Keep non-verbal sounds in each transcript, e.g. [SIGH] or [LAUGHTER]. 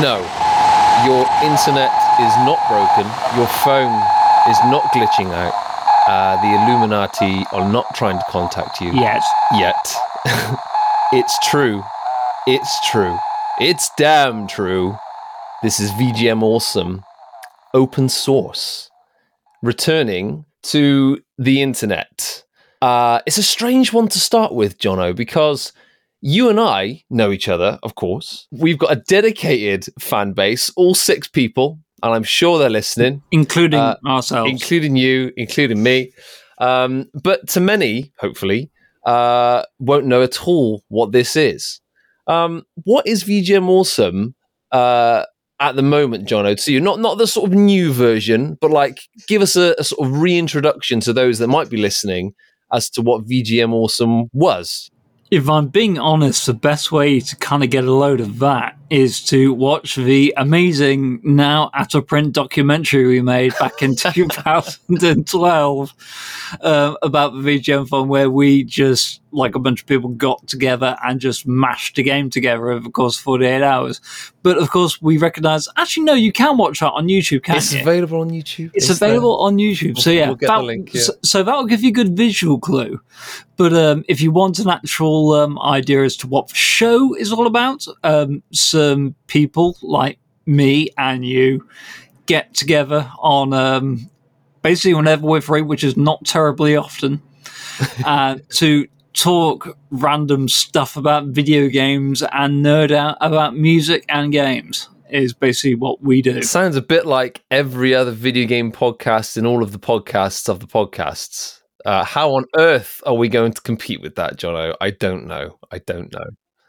No, your internet is not broken. Your phone is not glitching out. Uh, the Illuminati are not trying to contact you Yet. yet. [LAUGHS] it's true. It's true. It's damn true. This is VGM Awesome, open source, returning to the internet. Uh, it's a strange one to start with, Jono, because you and I know each other, of course. We've got a dedicated fan base, all six people, and I'm sure they're listening Including Uh, ourselves. including you, including me. Um, but to many, hopefully, uh, won't know at all what this is. Um, what is VGM Awesome uh, at the moment, Jono? To you, not not the sort of new version, but like give us a, a sort of reintroduction to those that might be listening as to what VGM Awesome was. If I'm being honest, the best way to kind of get a load of that is to watch the amazing, now out of print documentary we made back in [LAUGHS] 2012 um, about the VGM-a-thon, where we just, like a bunch of people, got together and just mashed a game together over the course of 48 hours. But of course, we recognize actually, no, you can watch that on YouTube, can't It's you? available on YouTube. It's Is there? available on YouTube. So We'll- yeah, we'll get the that- link, yeah. So, so that will give you a good visual clue. But um, if you want an actual um, idea as to what the show is all about, um, some people like me and you get together on um, basically whenever we're free, which is not terribly often, [LAUGHS] uh, to talk random stuff about video games and nerd out about music and games. Is basically what we do. It sounds a bit like every other video game podcast in all of the podcasts of the podcasts. Uh, how on earth are we going to compete with that, Jono? I don't know. I don't know.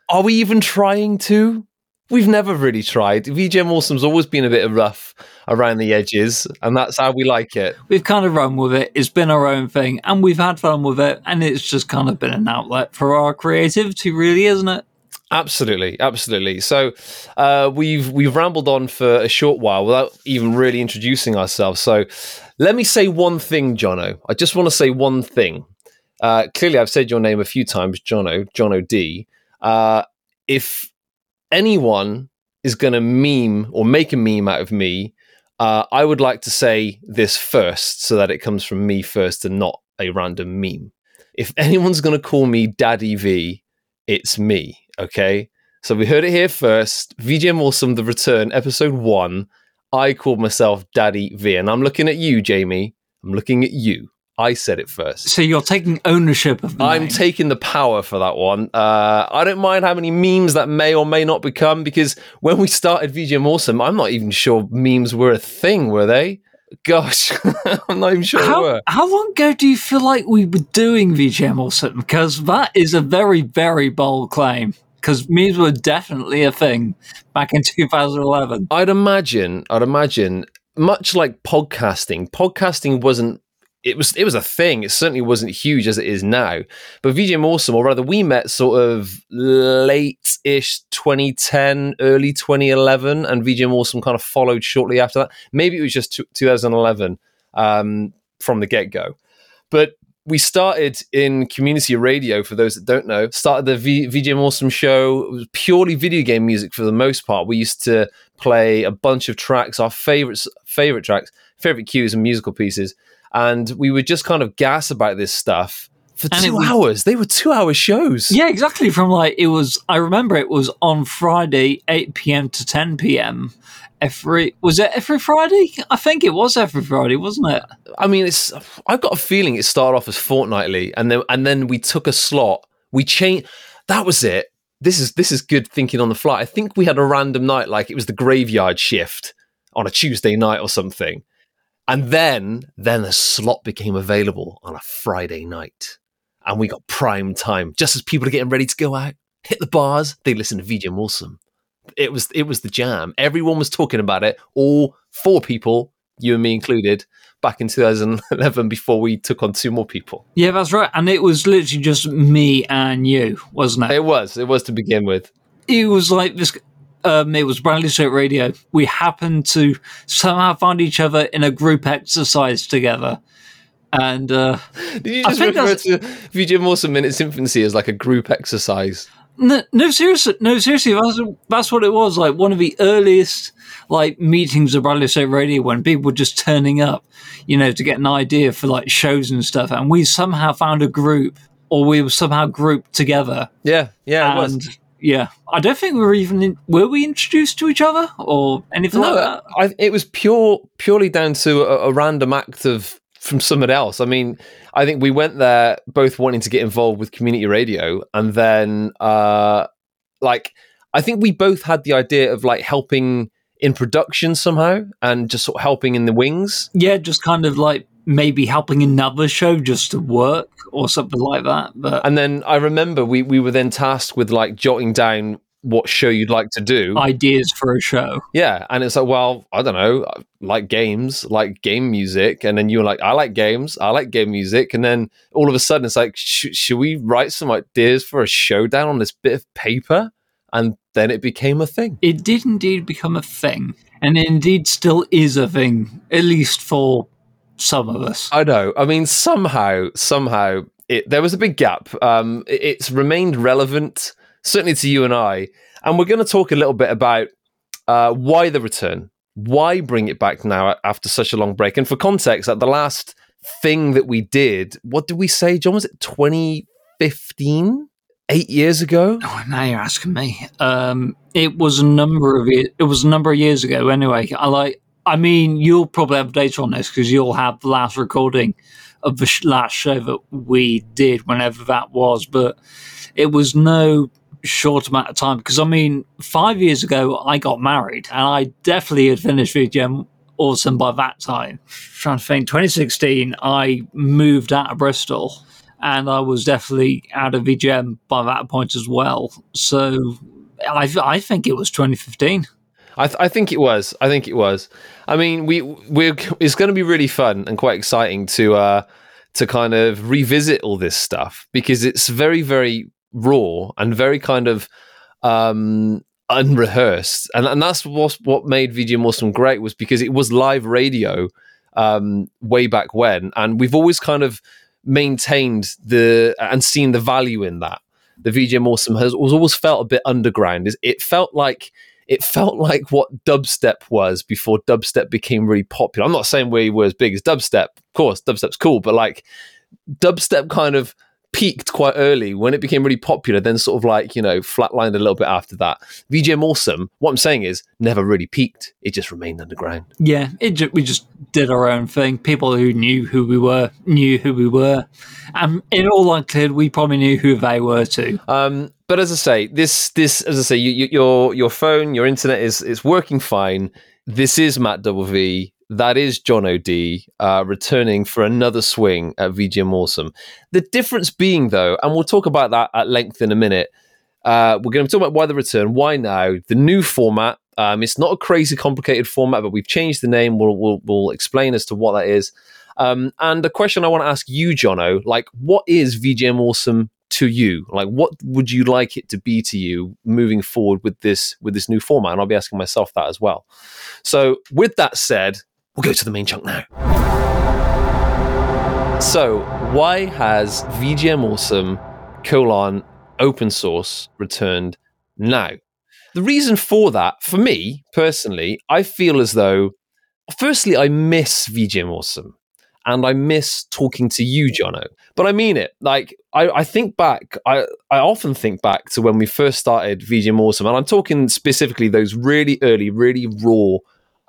Are we even trying to? We've never really tried. VGM Awesome's always been a bit rough around the edges, and that's how we like it. we've kind of run with it. It's been our own thing, and we've had fun with it, and it's just kind of been an outlet for our creativity, really, isn't it? Absolutely, absolutely. So uh, we've we've rambled on for a short while without even really introducing ourselves. So let me say one thing, Jono. I just want to say one thing. Uh, clearly, I've said your name a few times, Jono, Jono D. Uh, if anyone is going to meme or make a meme out of me, uh, I would like to say this first so that it comes from me first and not a random meme. If anyone's going to call me Daddy V, it's me. Okay. So we heard it here first. VGM Awesome, The Return, episode one. I called myself Daddy V. And I'm looking at you, Jamie. I'm looking at you. I said it first. So you're taking ownership of I'm taking the power for that one. Uh, I don't mind how many memes that may or may not become because when we started VGM Awesome, I'm not even sure memes were a thing, were they? Gosh, [LAUGHS] I'm not even sure how, how long ago do you feel like we were doing VGM Awesome? Because that is a very, very bold claim. Because memes were definitely a thing back in [LAUGHS] 2011. I'd imagine, I'd imagine, much like podcasting, podcasting wasn't. It was it was a thing. It certainly wasn't huge as it is now. But VGM Awesome, or rather, we met sort of late-ish 2010, early 2011, and VGM Awesome kind of followed shortly after that. Maybe it was just t- 2011 um, from the get-go. But we started in community radio for those that don't know started the v- vgm awesome show it was purely video game music for the most part we used to play a bunch of tracks our favorites favorite tracks favorite cues and musical pieces and we would just kind of gas about this stuff for And two was- hours they were two hour shows Yeah, exactly. From like, it was, I remember it was on Friday, 8 p.m. to 10 p.m. Every, was it every Friday? I think it was every Friday, wasn't it? I mean, it's. I've got a feeling it started off as fortnightly, and then and then we took a slot. We changed. That was it. This is this is good thinking on the fly. I think we had a random night, like it was the graveyard shift on a Tuesday night or something, and then then a slot became available on a Friday night, and we got prime time just as people are getting ready to go out, hit the bars. They listen to VGM Awesome. It was it was the jam. Everyone was talking about it. All four people, you and me included, back in 2011 before we took on two more people. Yeah, that's right. And it was literally just me and you, wasn't it? It was. It was to begin with. It was like this. Um, it was Bradley Stoke Radio. We happened to somehow find each other in a group exercise together. And uh, Did you I just think refer to VGM Awesome in its infancy as like a group exercise? No, no, seriously, no, seriously. That's, that's what it was. Like one of the earliest like meetings of Bradley Stoke Radio when people were just turning up, you know, to get an idea for like shows and stuff, and we somehow found a group, or we were somehow grouped together. Yeah, yeah, and. Yeah, I don't think we were even in, were we introduced to each other or anything No, like that. I, it was pure, purely down to a, a random act of from someone else. I mean, I think we went there both wanting to get involved with community radio, and then uh, like I think we both had the idea of like helping in production somehow, and just sort of helping in the wings. Yeah, just kind of like maybe helping another show just to work or something like that. But And then I remember we we were then tasked with like jotting down what show you'd like to do. ideas for a show. Yeah, and it's like, well, I don't know, I like games, like game music, and then you were like, I like games, I like game music, and then all of a sudden it's like, sh- should we write some ideas for a showdown on this bit of paper? And then it became a thing. It did indeed become a thing, and it indeed still is a thing, at least for some of us. I know. I mean, somehow, somehow, it there was a big gap. Um, it- it's remained relevant, certainly to you and I, and we're going to talk a little bit about uh, why the return, why bring it back now after such a long break. And for context, at the last thing that we did, what did we say, John? Was it 2015? Eight years ago? Oh, now you're asking me. Um, it was a number of years. It was a number of years ago. Anyway, I like. I mean, you'll probably have data on this because you'll have the last recording of the sh- last show that we did, whenever that was. But it was no short amount of time because I mean, five years ago I got married, and I definitely had finished VGM Awesome by that time. trying to think, 2016, I moved out of Bristol and I was definitely out of VGM by that point as well. So I, I think it was 2015. I, th- I think it was. I think it was. I mean, we we it's going to be really fun and quite exciting to uh to kind of revisit all this stuff because it's very very raw and very kind of um unrehearsed and and that's what what made VGM Awesome great was because it was live radio um way back when and we've always kind of maintained the and seen the value in that the VGM Awesome has always felt a bit underground it felt like it felt like what dubstep was before dubstep became really popular. I'm not saying we were as big as dubstep. Of course, dubstep's cool, but like dubstep kind of peaked quite early when it became really popular, then sort of like, you know, flatlined a little bit after that. VGM Awesome, what I'm saying is never really peaked. It just remained underground. Yeah, it ju- we just did our own thing. People who knew who we were knew who we were. And in all likelihood, we probably knew who they were too. Um, but as I say, this this as I say, you, you, your your phone, your internet is is working fine. This is Matt Double V. That is Jono D uh, returning for another swing at VGM Awesome. The difference being, though, and we'll talk about that at length in a minute. Uh, we're going to talk about why the return, why now, the new format. Um, it's not a crazy complicated format, but we've changed the name. We'll we'll, we'll explain as to what that is. Um, and the question I want to ask you, Jono, like, what is VGM Awesome to you? Like, what would you like it to be to you moving forward with this with this new format? And I'll be asking myself that as well. So, with that said, we'll go to the main chunk now. So, why has VGM Awesome colon open source returned now? The reason for that, for me personally, I feel as though, firstly, I miss VGM Awesome and I miss talking to you, Jono. But I mean it. Like I, I think back, I, I often think back to when we first started VGM Awesome, and I'm talking specifically those really early, really raw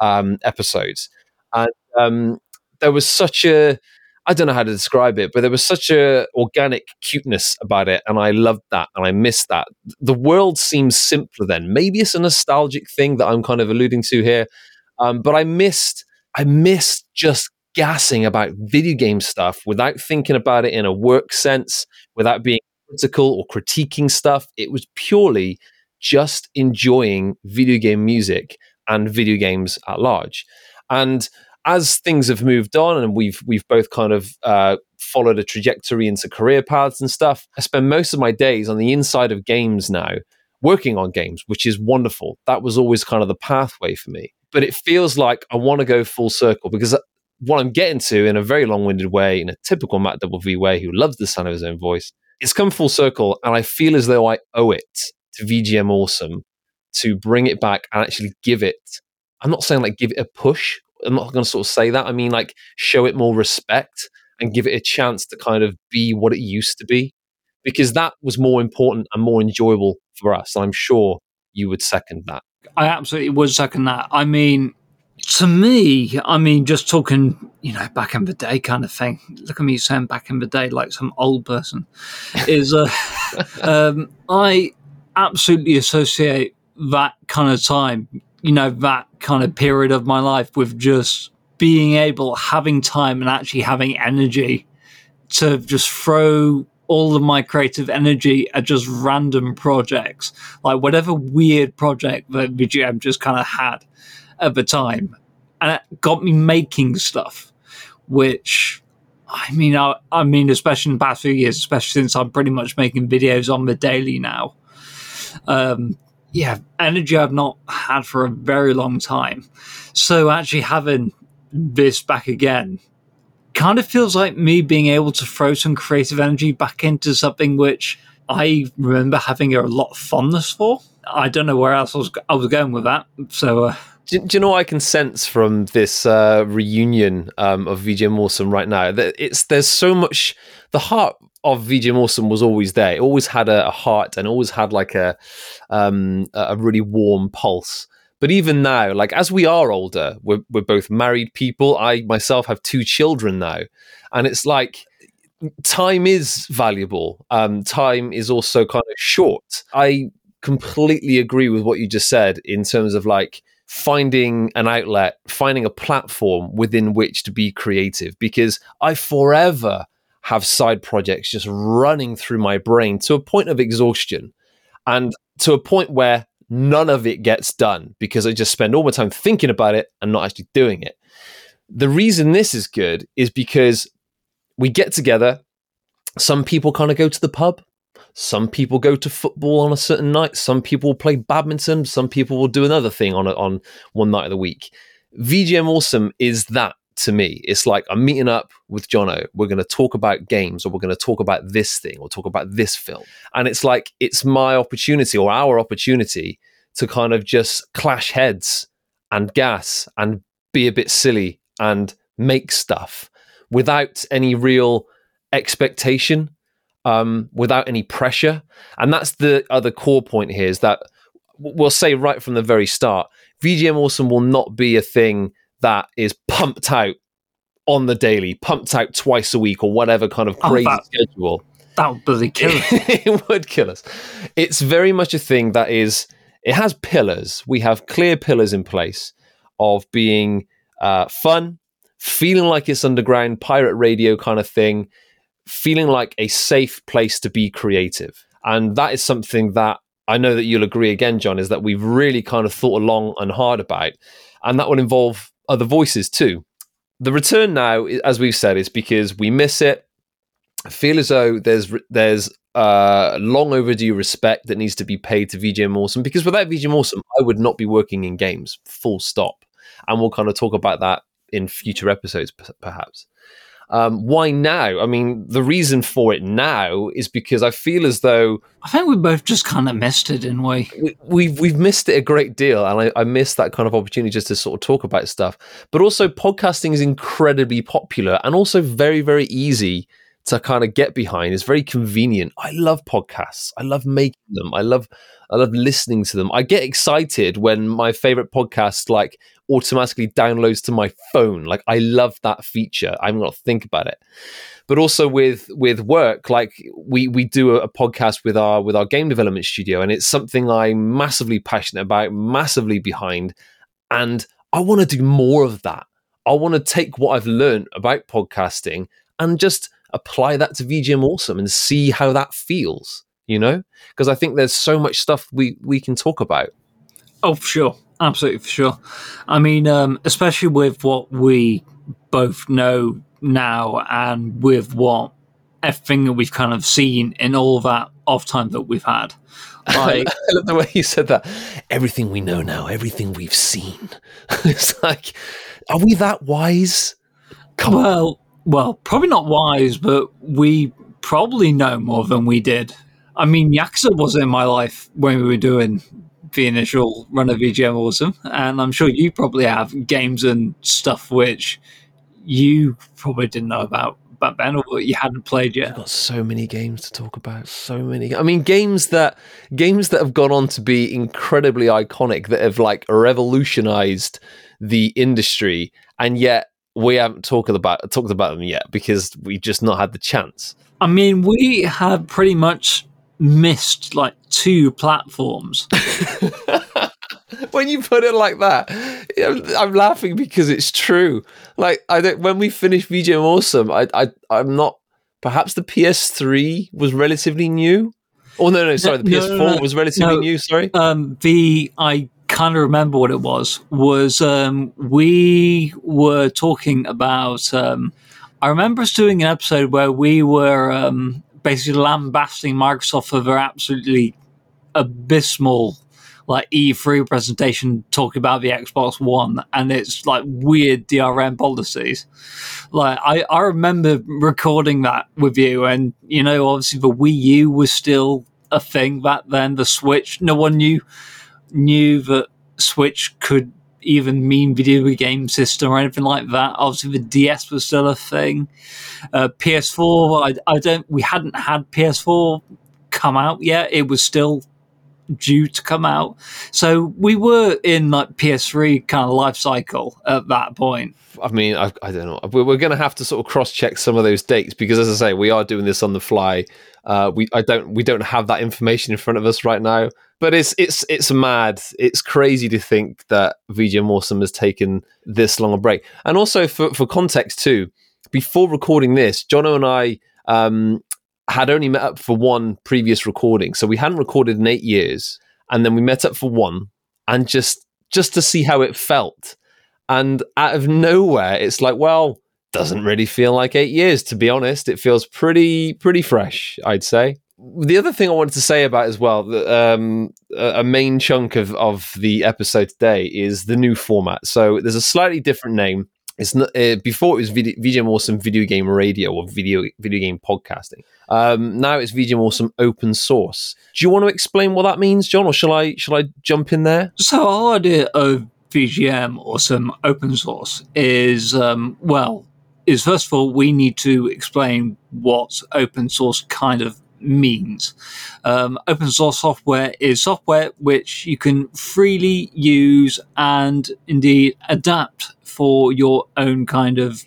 um, episodes. And um, there was such a I don't know how to describe it, but there was such a organic cuteness about it, and I loved that, and I missed that. The world seems simpler then. Maybe it's a nostalgic thing that I'm kind of alluding to here, um, but I missed, I missed just gassing about video game stuff without thinking about it in a work sense, without being critical or critiquing stuff. It was purely just enjoying video game music and video games at large, and as things have moved on and we've we've both kind of uh, followed a trajectory into career paths and stuff, I spend most of my days on the inside of games now, working on games, which is wonderful. That was always kind of the pathway for me. But it feels like I want to go full circle because what I'm getting to in a very long-winded way, in a typical Matt Double V way, who loves the sound of his own voice, it's come full circle, and I feel as though I owe it to VGM Awesome to bring it back and actually give it. I'm not saying like give it a push. I'm not going to sort of say that. I mean like show it more respect and give it a chance to kind of be what it used to be, because that was more important and more enjoyable for us. I'm sure you would second that. I absolutely would second that. I mean, to me, I mean, just talking, you know, back in the day kind of thing. Look at me saying back in the day like some old person. [LAUGHS] is uh, um, I absolutely associate that kind of time, you know, that kind of period of my life with just being able, having time, and actually having energy to just throw all of my creative energy at just random projects, like whatever weird project that VGM just kind of had at the time, and it got me making stuff, which I mean, I, I mean, especially in the past few years, especially since I'm pretty much making videos on the daily now. Um, yeah, energy I've not had for a very long time. So actually having this back again kind of feels like me being able to throw some creative energy back into something which I remember having a lot of fondness for. I don't know where else I was, I was going with that. So, uh, do, do, you know what I can sense from this uh, reunion um, of VGM Awesome right now? That it's there's so much. The heart of VGM Awesome was always there. It always had a, a heart and always had like a um, a really warm pulse. But even now, like as we are older, we're, we're both married people. I myself have two children now. And it's like time is valuable. Um, time is also kind of short. I completely agree with what you just said in terms of like finding an outlet, finding a platform within which to be creative because I forever have side projects just running through my brain to a point of exhaustion and to a point where none of it gets done because I just spend all my time thinking about it and not actually doing it. The reason this is good is because we get together. Some people kind of go to the pub. Some people go to football on a certain night. Some people play badminton. Some people will do another thing on a, on one night of the week. VGM Awesome is that to me. It's like I'm meeting up with Jono. We're going to talk about games, or we're going to talk about this thing, or talk about this film. And it's like it's my opportunity or our opportunity to kind of just clash heads and gas and be a bit silly and make stuff without any real expectation, um, without any pressure. And that's the other core point here is that we'll say right from the very start, VGM Awesome will not be a thing that is pumped out on the daily, pumped out twice a week or whatever kind of oh, crazy oh, that, schedule. That would bloody kill us. [LAUGHS] it would kill us. It's very much a thing that is, it has pillars. We have clear pillars in place of being uh, fun, feeling like it's underground, pirate radio kind of thing, feeling like a safe place to be creative. And that is something that I know that you'll agree again, John, is that we've really kind of thought long and hard about. And that will involve other voices too. The return now, as we've said, is because we miss it. I feel as though there's there's uh, long overdue respect that needs to be paid to VGM Awesome because without VGM Awesome, I would not be working in games. Full stop. And we'll kind of talk about that in future episodes, perhaps. Um, why now? I mean, the reason for it now is because I feel as though I think we both just kind of missed it in a way. We, we've, we've missed it a great deal, and I, I missed that kind of opportunity just to sort of talk about stuff. But also, podcasting is incredibly popular and also very very easy to kind of get behind. It's very convenient. I love podcasts. I love making them. I love I love listening to them. I get excited when my favorite podcast like automatically downloads to my phone. Like I love that feature. I'm going to think about it. But also with with work, like we we do a, a podcast with our with our game development studio, and it's something I'm massively passionate about, massively behind, and I want to do more of that. I want to take what I've learned about podcasting and just apply that to VGM Awesome and see how that feels, you know? Because I think there's so much stuff we, we can talk about. Oh, for sure. Absolutely, for sure. I mean, um, especially with what we both know now and with what everything that we've kind of seen in all that off time that we've had. [LAUGHS] Like, I love the way you said that. Everything we know now, everything we've seen. [LAUGHS] it's like, are we that wise? Come well, on. well, probably not wise, but we probably know more than we did. I mean, Yakuza was in my life when we were doing the initial run of VGM Awesome, and I'm sure you probably have games and stuff which you probably didn't know about back then or you hadn't played yet. I've got so many games to talk about. So many. I mean, games that games that have gone on to be incredibly iconic, that have like revolutionized the industry, and yet we haven't talked about talked about them yet because we just not had the chance. I mean, we have pretty much missed like two platforms. [LAUGHS] when you put it like that, I'm laughing because it's true. Like I don't, when we finished VGM Awesome, I, I I'm not. Perhaps the PS3 was relatively new. Oh no, no, sorry, the PS4 no, no, no, was relatively new. Sorry, um, the I kind of remember what it was. Was um, we were talking about? Um, I remember us doing an episode where we were um, basically lambasting Microsoft for their absolutely abysmal like E3 presentation talking about the Xbox One and its like weird DRM policies. Like I, I remember recording that with you and you know obviously the Wii U was still a thing back then, the Switch, no one knew knew that Switch could even mean video game system or anything like that. Obviously, the DS was still a thing. Uh, PS4, I, I don't. We hadn't had PS4 come out yet. It was still due to come out. So we were in like PS3 kind of life cycle at that point. I mean, I, I don't know. We're, going to have to sort of cross check some of those dates because, as I say, we are doing this on the fly. Uh, we I don't we don't have that information in front of us right now. But it's it's it's mad. It's crazy to think that VGM Awesome has taken this long a break. And also for for context too, before recording this, Jono and I um, had only met up for one previous recording. So we hadn't recorded in eight years. And then we met up for one and just just to see how it felt. And out of nowhere, it's like, well, doesn't really feel like eight years, to be honest. It feels pretty pretty fresh, I'd say. The other thing I wanted to say about as well, um, a main chunk of, of the episode today is the new format. So there's a slightly different name it's not uh, before it was video, VGM Awesome Video Game Radio or video video game podcasting. Um, now it's VGM Awesome Open Source. Do you want to explain what that means, John, or shall I shall I jump in there? So our idea of VGM Awesome Open Source is um, well is first of all we need to explain what open source kind of means. Um, open source software is software which you can freely use and indeed adapt for your own kind of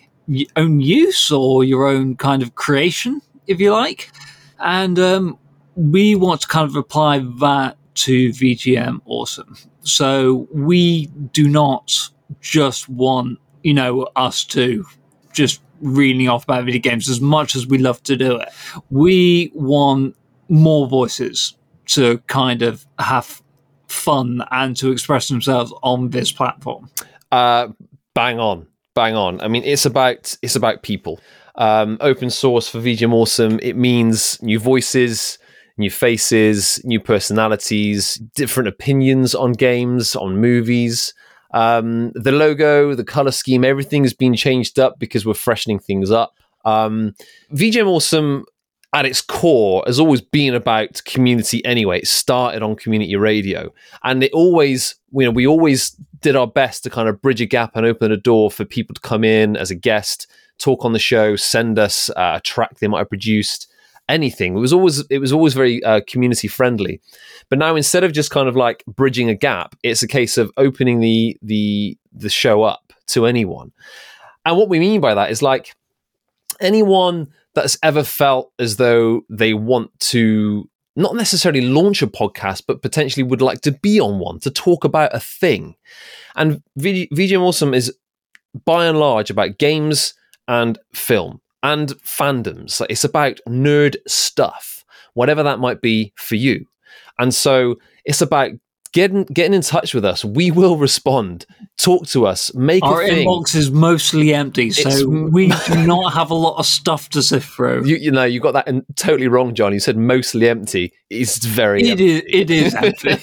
own use or your own kind of creation, if you like. And um, we want to kind of apply that to VGM Awesome. So we do not just want, you know, us to just reeling off about video games as much as we love to do it. We want more voices to kind of have fun and to express themselves on this platform. Uh, bang on, bang on. I mean, it's about it's about people. Um, open source for VGM Awesome. It means new voices, new faces, new personalities, different opinions on games, on movies. Um, the logo, the color scheme, everything has been changed up because we're freshening things up. Um, VGM Awesome at its core has always been about community anyway. It started on community radio and it always, you know, we always did our best to kind of bridge a gap and open a door for people to come in as a guest, talk on the show, send us a track they might have produced, anything. It was always, it was always very uh, community friendly. But now instead of just kind of like bridging a gap, it's a case of opening the, the, the show up to anyone. And what we mean by that is like anyone that's ever felt as though they want to not necessarily launch a podcast, but potentially would like to be on one to talk about a thing. And VGM Awesome is by and large about games and film and fandoms. It's about nerd stuff, whatever that might be for you. And so it's about getting getting in touch with us. We will respond. Talk to us. Make Our inbox is mostly empty, so It's- we [LAUGHS] do not have a lot of stuff to sift through. You, you know, you got that in, totally wrong, John. You said mostly empty. It's very It is. It is [LAUGHS] empty.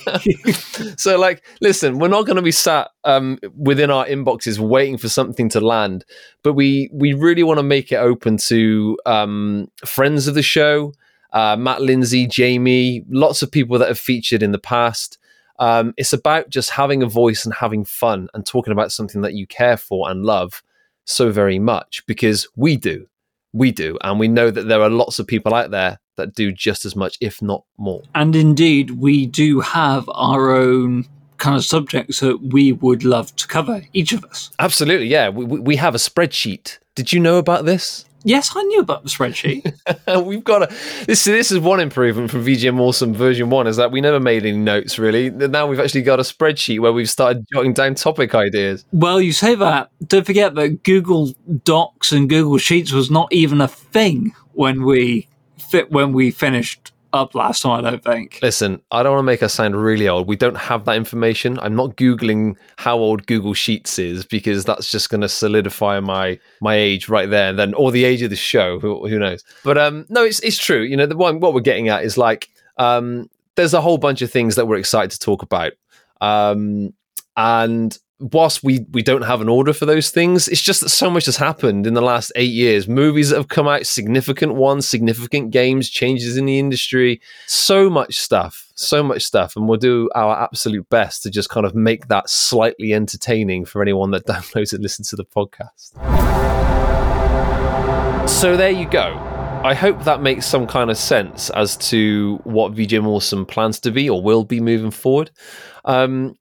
[LAUGHS] so like listen we're not going to be sat um, within our inboxes waiting for something to land but we we really want to make it open to um, friends of the show uh, matt lindsay jamie lots of people that have featured in the past um, it's about just having a voice and having fun and talking about something that you care for and love so very much because we do we do and we know that there are lots of people out there that do just as much if not more and indeed, we do have our own kind of subjects that we would love to cover, each of us. Absolutely, yeah. We, we we have a spreadsheet. Did you know about this? Yes, I knew about the spreadsheet. [LAUGHS] We've got a this. This is one improvement from VGM Awesome version one is that we never made any notes really. Now we've actually got a spreadsheet where we've started jotting down topic ideas. well, you say that. Don't forget that Google Docs and Google Sheets was not even a thing when we fit when we finished up last time. I don't think. Listen, I don't want to make us sound really old. We don't have that information. I'm not googling how old Google Sheets is because that's just going to solidify my my age right there, and then or the age of the show. Who, who knows? But um, no, it's it's true. You know, the one what we're getting at is like um, there's a whole bunch of things that we're excited to talk about. Um, and whilst we we don't have an order for those things, it's just that so much has happened in the last eight years. Movies that have come out, significant ones, significant games, changes in the industry, so much stuff, so much stuff, and we'll do our absolute best to just kind of make that slightly entertaining for anyone that [LAUGHS] downloads and listens to the podcast. So there you go. I hope that makes some kind of sense as to what VGM Awesome plans to be or will be moving forward. Um,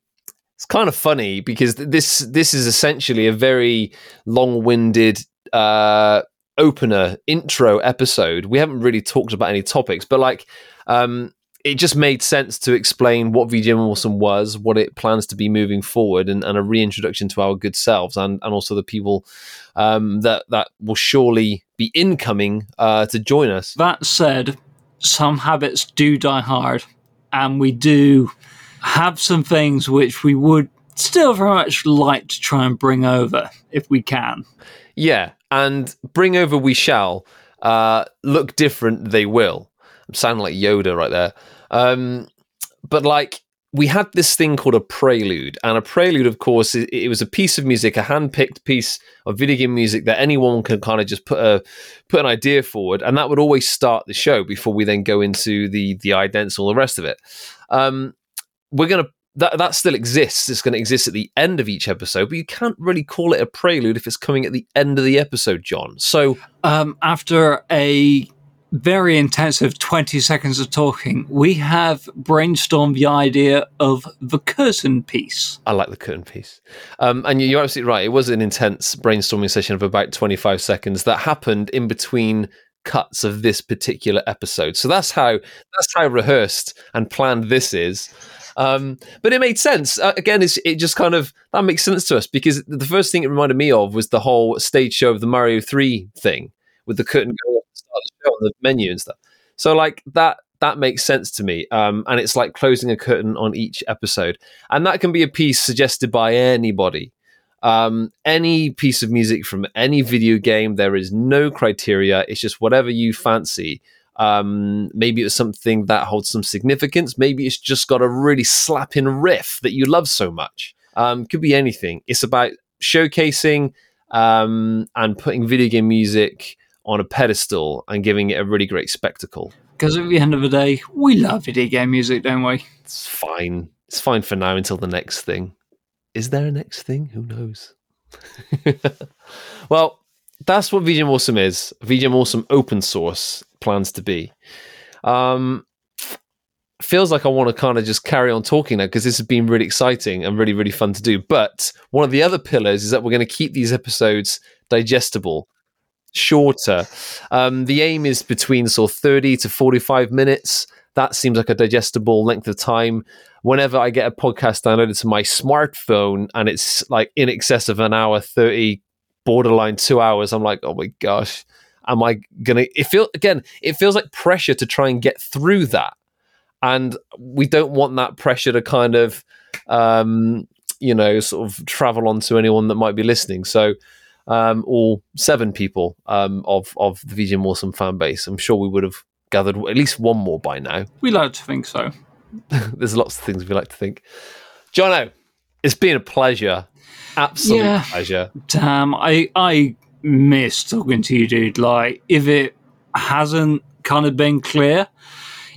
it's kind of funny because this this is essentially a very long-winded uh, opener intro episode. We haven't really talked about any topics, but like um, it just made sense to explain what VGM Awesome was, what it plans to be moving forward, and, and a reintroduction to our good selves, and and also the people um, that that will surely be incoming uh, to join us. That said, some habits do die hard, and we do have some things which we would still very much like to try and bring over if we can. Yeah, and bring over we shall. Uh, look different, they will. I'm sounding like Yoda right there. Um, but like we had this thing called a prelude, and a prelude, of course, it, it was a piece of music, a hand-picked piece of video game music that anyone can kind of just put a put an idea forward, and that would always start the show before we then go into the the idents, all the rest of it. Um, we're gonna that that still exists. It's going to exist at the end of each episode, but you can't really call it a prelude if it's coming at the end of the episode, John. So Um, after a very intensive 20 seconds of talking, we have brainstormed the idea of the curtain piece. I like the curtain piece. Um, and you're absolutely right. It was an intense brainstorming session of about 25 seconds that happened in between cuts of this particular episode. So that's how that's how rehearsed and planned this is. Um, but it made sense. Uh, again, it just kind of that makes sense to us because the first thing it reminded me of was the whole stage show of the Mario 3 thing with the curtain going up the the menu and stuff. So like that that makes sense to me. Um, and it's like closing a curtain on each episode. And that can be a piece suggested by anybody. Um, any piece of music from any video game, there is no criteria. It's just whatever you fancy. Um, maybe it's something that holds some significance. Maybe it's just got a really slapping riff that you love so much. Um, could be anything. It's about showcasing um, and putting video game music on a pedestal and giving it a really great spectacle. Because at the end of the day, we love video game music, don't we? It's fine. It's fine for now until the next thing. Is there a next thing? Who knows? [LAUGHS] well, that's what VGM Awesome is. VGM Awesome open source plans to be. Um, feels like I want to kind of just carry on talking now because this has been really exciting and really, really fun to do. But one of the other pillars is that we're going to keep these episodes digestible, shorter. Um, the aim is between sort of 30 to 45 minutes. That seems like a digestible length of time. Whenever I get a podcast downloaded to my smartphone and it's like in excess of an hour, 30, borderline two hours, I'm like, oh my gosh, am I gonna? It feel again, it feels like pressure to try and get through that. and we don't want that pressure to kind of, um, you know, sort of travel on to anyone that might be listening. So, um, all seven people um, of of the VGM Awesome fan base, I'm sure we would have gathered at least one more by now. We like to think so. [LAUGHS] There's lots of things we like to think. Jono, it's been a pleasure. Absolute Yeah. pleasure. Damn, I I miss talking to you, dude. Like, if it hasn't kind of been clear,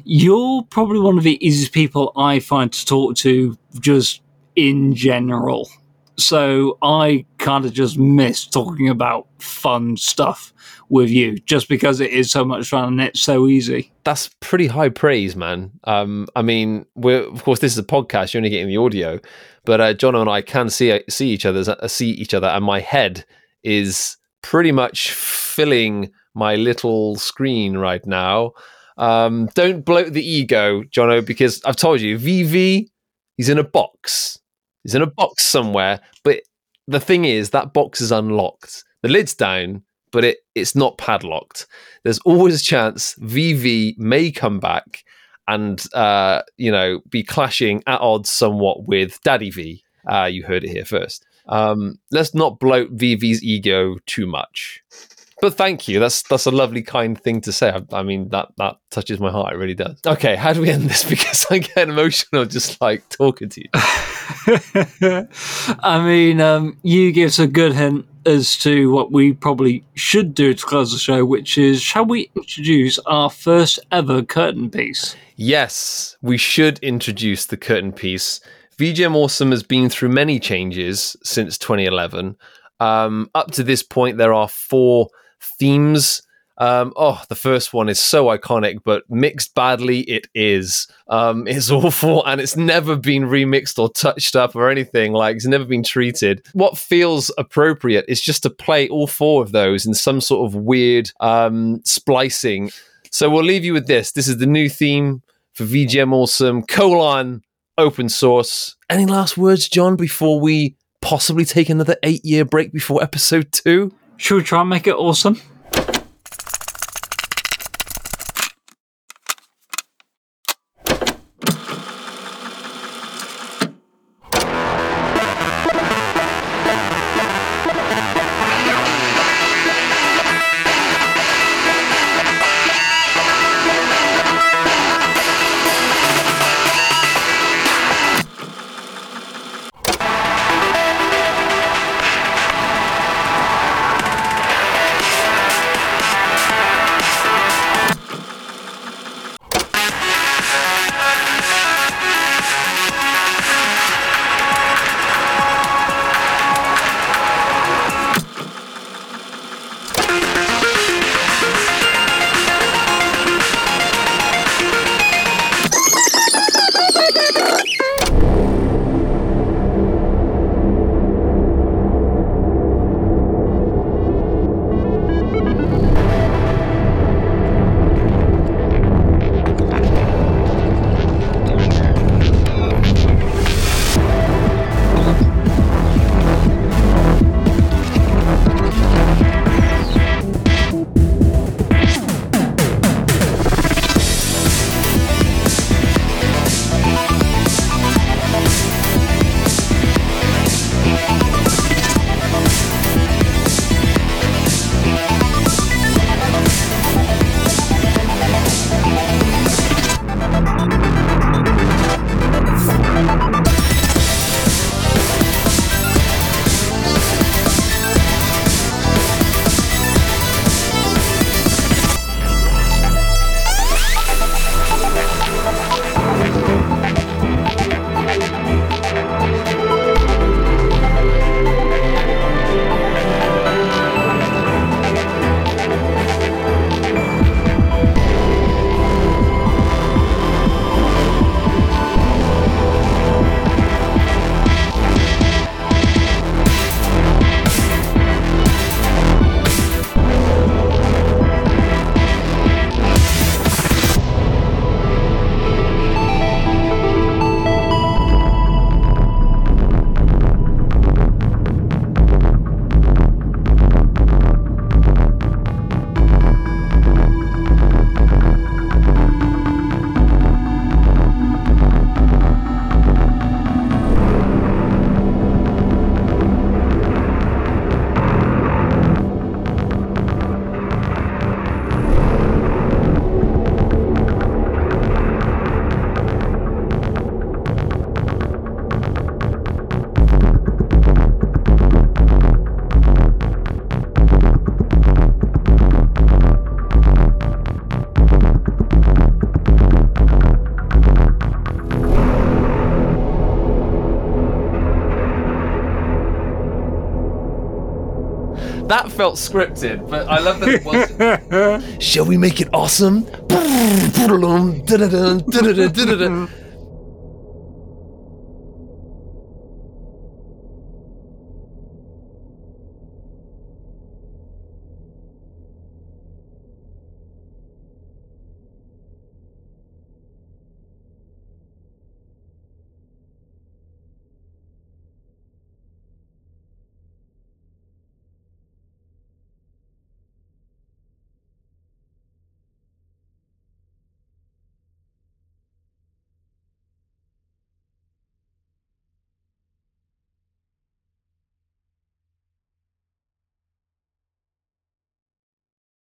you're probably one of the easiest people I find to talk to, just in general. So I kind of just miss talking about fun stuff with you, just because it is so much fun and it's so easy. That's pretty high praise, man. Um, I mean, we're of course this is a podcast. You're only getting the audio, but uh, Jono and I can see see each other, uh, see each other, and my head is pretty much filling my little screen right now. Um, don't bloat the ego, Jono, because I've told you, VV, he's in a box. He's in a box somewhere, but the thing is, that box is unlocked. The lid's down, but it, it's not padlocked. There's always a chance VV may come back and, uh, you know, be clashing at odds somewhat with Daddy V. Uh, you heard it here first. Um, let's not bloat VV's ego too much. But thank you. That's that's a lovely, kind thing to say. I, I mean, that that touches my heart. It really does. Okay, how do we end this? [LAUGHS] Because I get emotional just like talking to you. [LAUGHS] I mean, um, you give us a good hint as to what we probably should do to close the show, which is shall we introduce our first ever curtain piece? Yes, we should introduce the curtain piece. VGM Awesome has been through many changes since 2011. Um, up to this point, there are four themes. Um, oh, the first one is so iconic, but mixed badly, it is. Um, it's [LAUGHS] awful, and it's never been remixed or touched up or anything. Like it's never been treated. What feels appropriate is just to play all four of those in some sort of weird um, splicing. So we'll leave you with this. This is the new theme for VGM Awesome colon open source. Any last words, John, before we possibly take another eight year break before episode two? Should we try and make it awesome? That felt scripted, but I love that it wasn't. [LAUGHS] Shall we make it awesome? [LAUGHS]